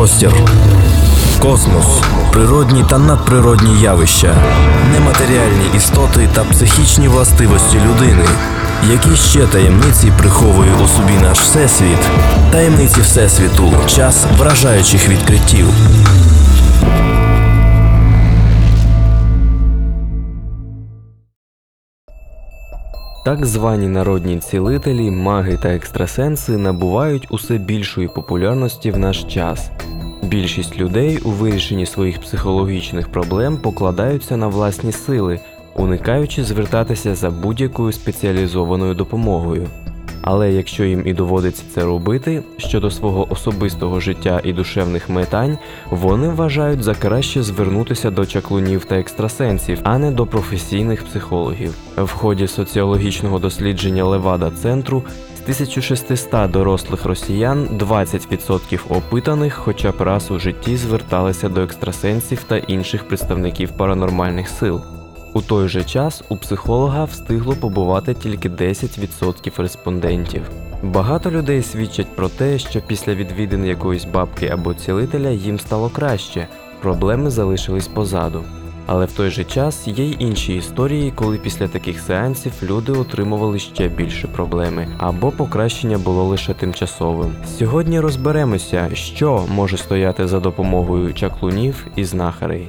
простір, космос, природні та надприродні явища, нематеріальні істоти та психічні властивості людини. Які ще таємниці приховує у собі наш всесвіт? Таємниці Всесвіту, час вражаючих відкриттів. Так звані народні цілителі, маги та екстрасенси набувають усе більшої популярності в наш час. Більшість людей у вирішенні своїх психологічних проблем покладаються на власні сили, уникаючи звертатися за будь-якою спеціалізованою допомогою. Але якщо їм і доводиться це робити щодо свого особистого життя і душевних метань, вони вважають за краще звернутися до чаклунів та екстрасенсів, а не до професійних психологів. В ході соціологічного дослідження Левада центру з 1600 дорослих росіян 20% опитаних хоча б раз у житті зверталися до екстрасенсів та інших представників паранормальних сил. У той же час у психолога встигло побувати тільки 10% респондентів. Багато людей свідчать про те, що після відвідин якоїсь бабки або цілителя їм стало краще, проблеми залишились позаду. Але в той же час є й інші історії, коли після таких сеансів люди отримували ще більше проблеми, або покращення було лише тимчасовим. Сьогодні розберемося, що може стояти за допомогою чаклунів і знахарей.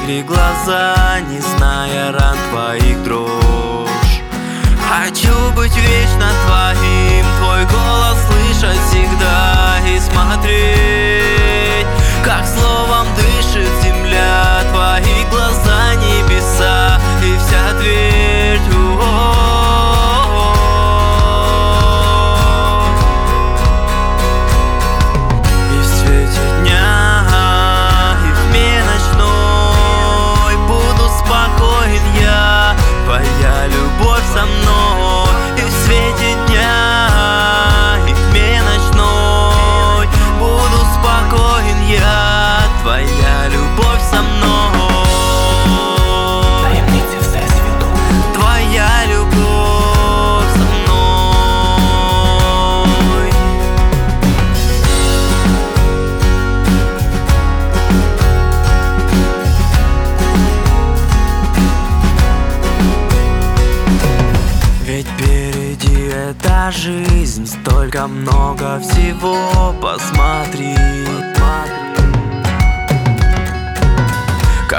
Отвергли глаза, не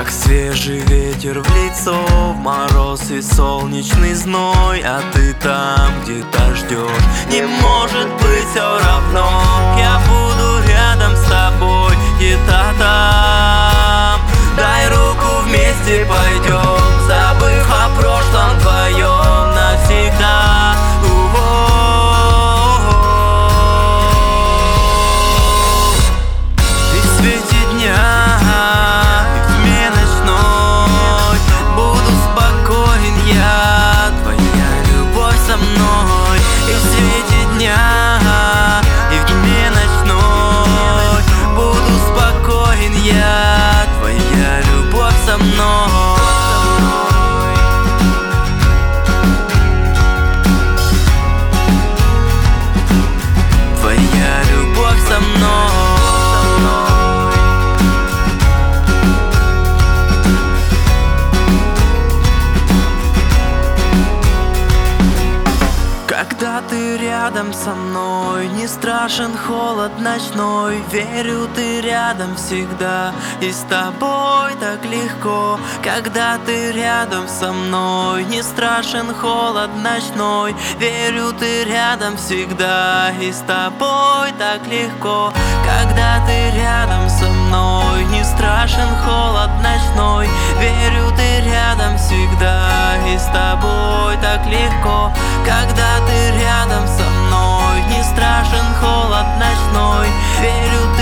Как свежий ветер в лицо В мороз и солнечный зной А ты там где-то ждешь Не может быть все равно Я буду рядом с тобой Где-то там. Дай руку вместе пойдем Забыв мной Не страшен холод ночной. Верю, ты рядом всегда И с тобой так легко Когда ты рядом со мной. Не страшен холод ночной. Верю, ты рядом всегда И с тобой так легко Когда ты рядом со мной. Не страшен холод ночной. Верю, ты рядом всегда И с тобой так легко Когда ты рядом со мной Не страшен холод ночной. Верю, ты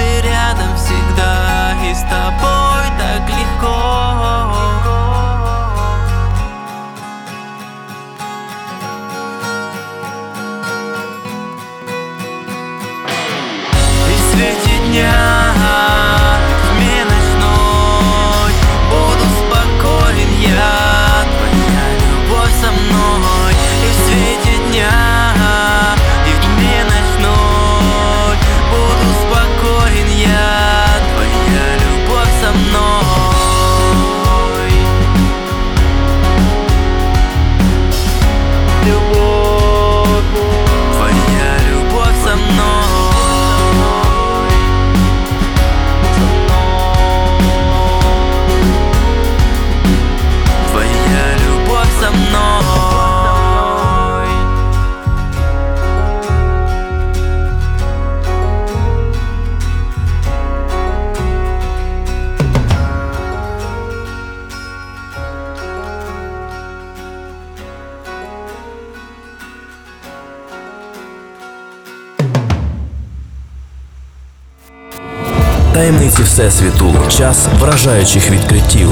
Таємниці Всесвіту. Час вражаючих відкриттів.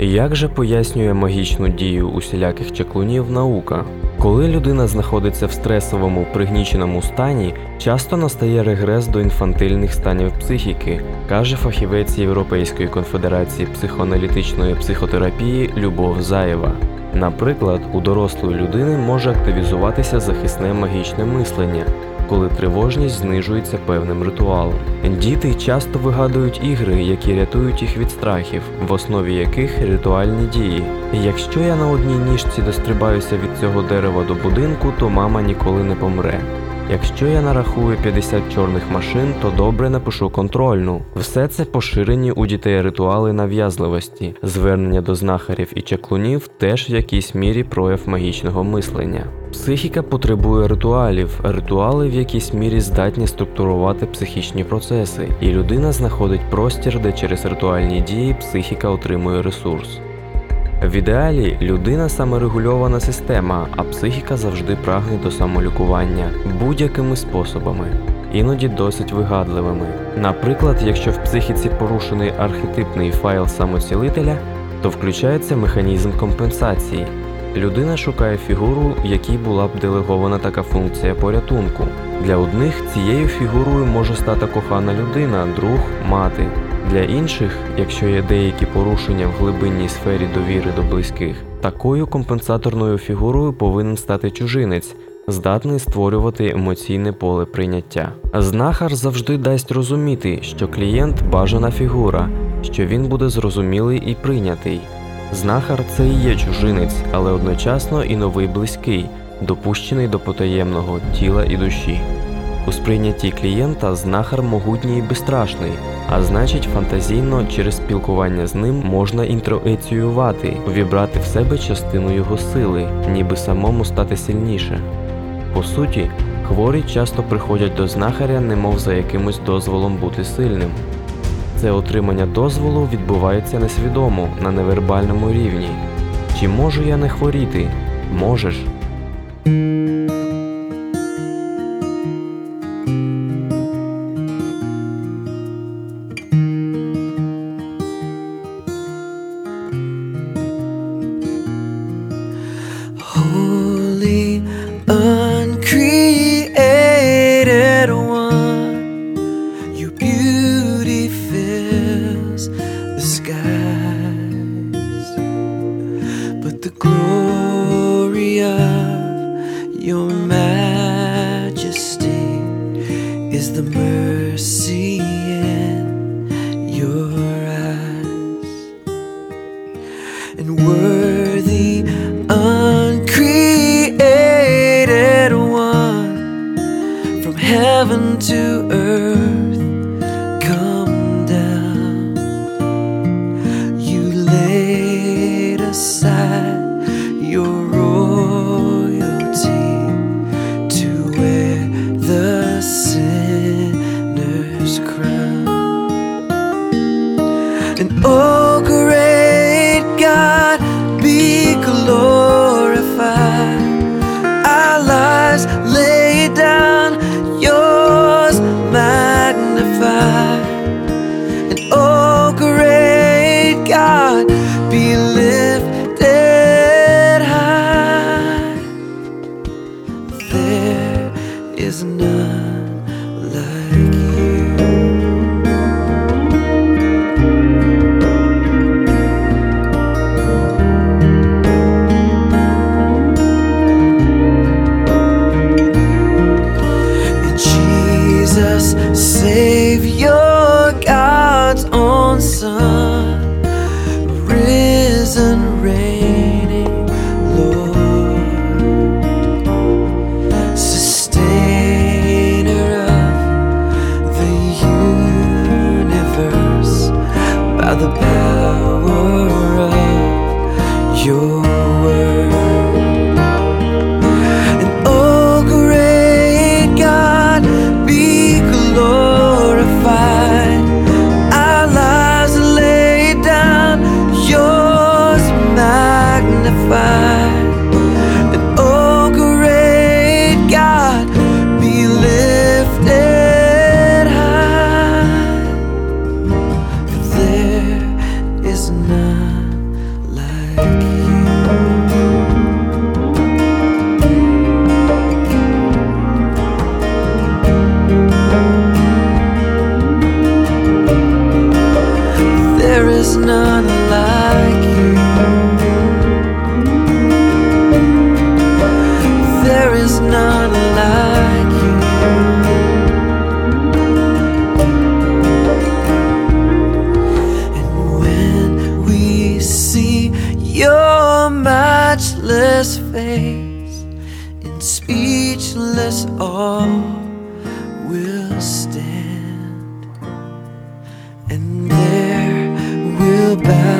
Як же пояснює магічну дію усіляких чаклунів наука? Коли людина знаходиться в стресовому пригніченому стані, часто настає регрес до інфантильних станів психіки, каже фахівець Європейської конфедерації психоаналітичної психотерапії Любов Заєва. Наприклад, у дорослої людини може активізуватися захисне магічне мислення, коли тривожність знижується певним ритуалом. Діти часто вигадують ігри, які рятують їх від страхів, в основі яких ритуальні дії. Якщо я на одній ніжці дострибаюся від цього дерева до будинку, то мама ніколи не помре. Якщо я нарахую 50 чорних машин, то добре напишу контрольну. Все це поширені у дітей ритуали нав'язливості. Звернення до знахарів і чаклунів теж в якійсь мірі прояв магічного мислення. Психіка потребує ритуалів, ритуали в якійсь мірі здатні структурувати психічні процеси, і людина знаходить простір, де через ритуальні дії психіка отримує ресурс. В ідеалі людина саморегульована система, а психіка завжди прагне до самолікування будь-якими способами, іноді досить вигадливими. Наприклад, якщо в психіці порушений архетипний файл самоцілителя, то включається механізм компенсації. Людина шукає фігуру, якій була б делегована така функція порятунку. Для одних цією фігурою може стати кохана людина, друг, мати. Для інших, якщо є деякі порушення в глибинній сфері довіри до близьких, такою компенсаторною фігурою повинен стати чужинець, здатний створювати емоційне поле прийняття. Знахар завжди дасть розуміти, що клієнт бажана фігура, що він буде зрозумілий і прийнятий. Знахар це і є чужинець, але одночасно і новий близький, допущений до потаємного тіла і душі. У сприйнятті клієнта знахар могутній і безстрашний, а значить, фантазійно через спілкування з ним можна інтроеціювати, увібрати в себе частину його сили, ніби самому стати сильніше. По суті, хворі часто приходять до знахаря, немов за якимось дозволом бути сильним. Це отримання дозволу відбувається несвідомо на невербальному рівні. Чи можу я не хворіти? Можеш. The glory of snow that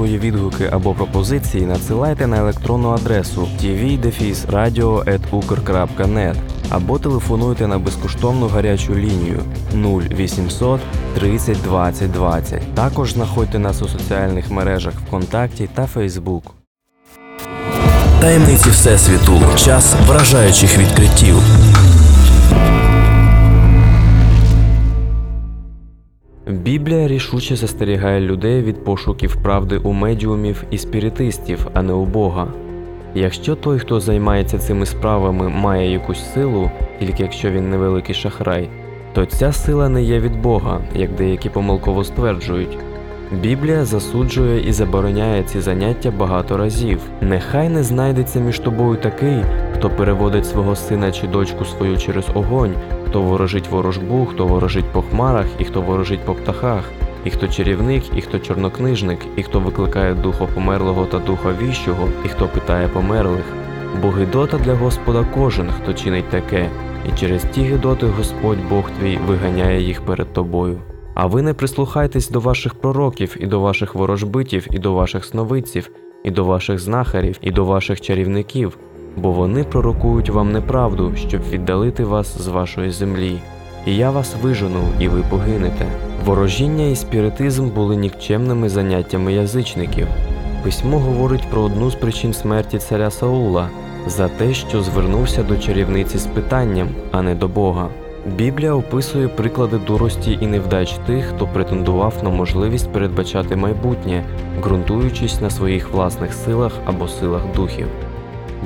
свої відгуки або пропозиції надсилайте на електронну адресу tv-radio.ukr.net або телефонуйте на безкоштовну гарячу лінію 0800 30 20 20. Також знаходьте нас у соціальних мережах ВКонтакті та Фейсбук. Таємниці Всесвіту. Час вражаючих відкриттів. Біблія рішуче застерігає людей від пошуків правди у медіумів і спіритистів, а не у Бога. Якщо той, хто займається цими справами, має якусь силу, тільки якщо він невеликий шахрай, то ця сила не є від Бога, як деякі помилково стверджують. Біблія засуджує і забороняє ці заняття багато разів. Нехай не знайдеться між тобою такий, хто переводить свого сина чи дочку свою через огонь, хто ворожить ворожбу, хто ворожить по хмарах, і хто ворожить по птахах, і хто чарівник, і хто чорнокнижник, і хто викликає духа померлого та духа віщого, і хто питає померлих. Бо гидота для Господа кожен, хто чинить таке, і через ті гидоти Господь Бог твій виганяє їх перед тобою. А ви не прислухайтесь до ваших пророків, і до ваших ворожбитів, і до ваших сновидців, і до ваших знахарів, і до ваших чарівників, бо вони пророкують вам неправду, щоб віддалити вас з вашої землі. І я вас вижену, і ви погинете. Ворожіння і спіритизм були нікчемними заняттями язичників. Письмо говорить про одну з причин смерті царя Саула за те, що звернувся до чарівниці з питанням, а не до Бога. Біблія описує приклади дурості і невдач тих, хто претендував на можливість передбачати майбутнє, ґрунтуючись на своїх власних силах або силах духів.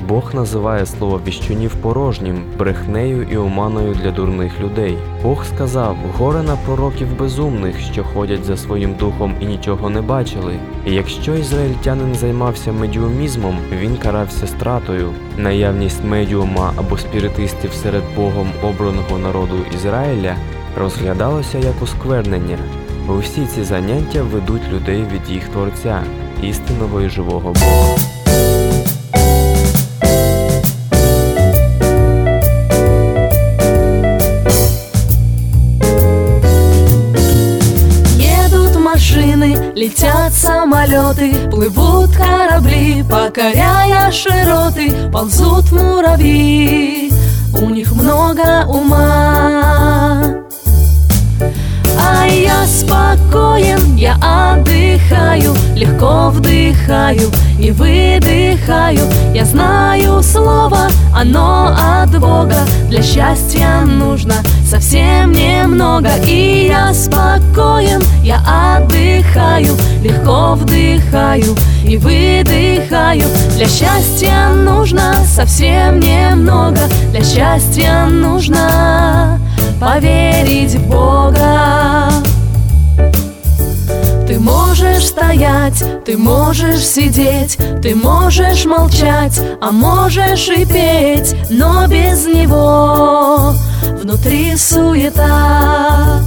Бог називає слово віщунів порожнім, брехнею і оманою для дурних людей. Бог сказав: горе на пророків безумних, що ходять за своїм духом і нічого не бачили. І якщо ізраїльтянин займався медіумізмом, він карався стратою. Наявність медіума або спіритистів серед Богом обраного народу Ізраїля розглядалося як осквернення, бо всі ці заняття ведуть людей від їх творця, істинного і живого Бога. Самолеты, плывут корабли, покоряя широты, ползут муравьи, у них много ума. А я спокоен, я отдыхаю, легко вдыхаю и выдыхаю. Я знаю слово, оно от Бога. Для счастья нужно совсем немного. И я спокоен, я отдыхаю, легко вдыхаю и выдыхаю. Для счастья нужно совсем немного. Для счастья нужно поверить в Бога. Ты можешь стоять, ты можешь сидеть, ты можешь молчать, а можешь и петь, но без него внутри суета.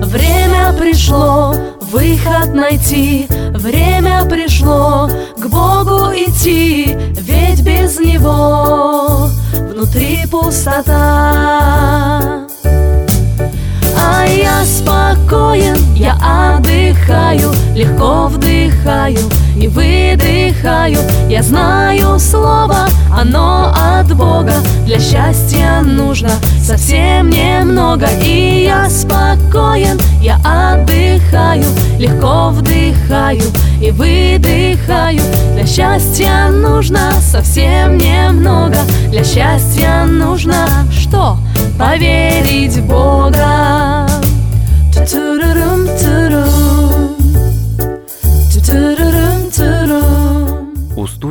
Время пришло выход найти Время пришло к Богу идти Ведь без Него внутри пустота а я спокоен, я отдыхаю, легко вдыхаю и выдыхаю. Я знаю слово, оно от Бога. Для счастья нужно совсем немного. И я спокоен, я отдыхаю, легко вдыхаю и выдыхаю. Для счастья нужно совсем немного. Для счастья нужно что? Поверить в Бога. Ту-турурум-турум.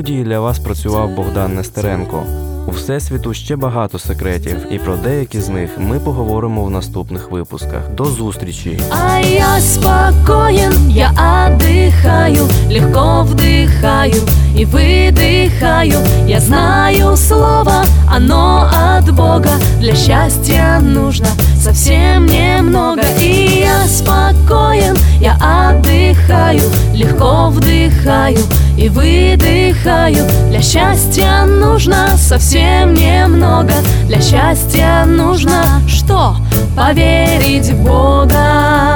студії для вас працював Богдан Нестеренко. У всесвіту ще багато секретів, і про деякі з них ми поговоримо в наступних випусках. До зустрічі! А я спокоен, я отдыхаю, легко вдыхаю и выдыхаю. Я знаю слово, оно от Бога. Для счастья нужно Совсем немного. И я спокоен, я отдыхаю, легко вдыхаю и выдыхаю. Для счастья нужно совсем немного. Для счастья нужно что? Поверить в Бога.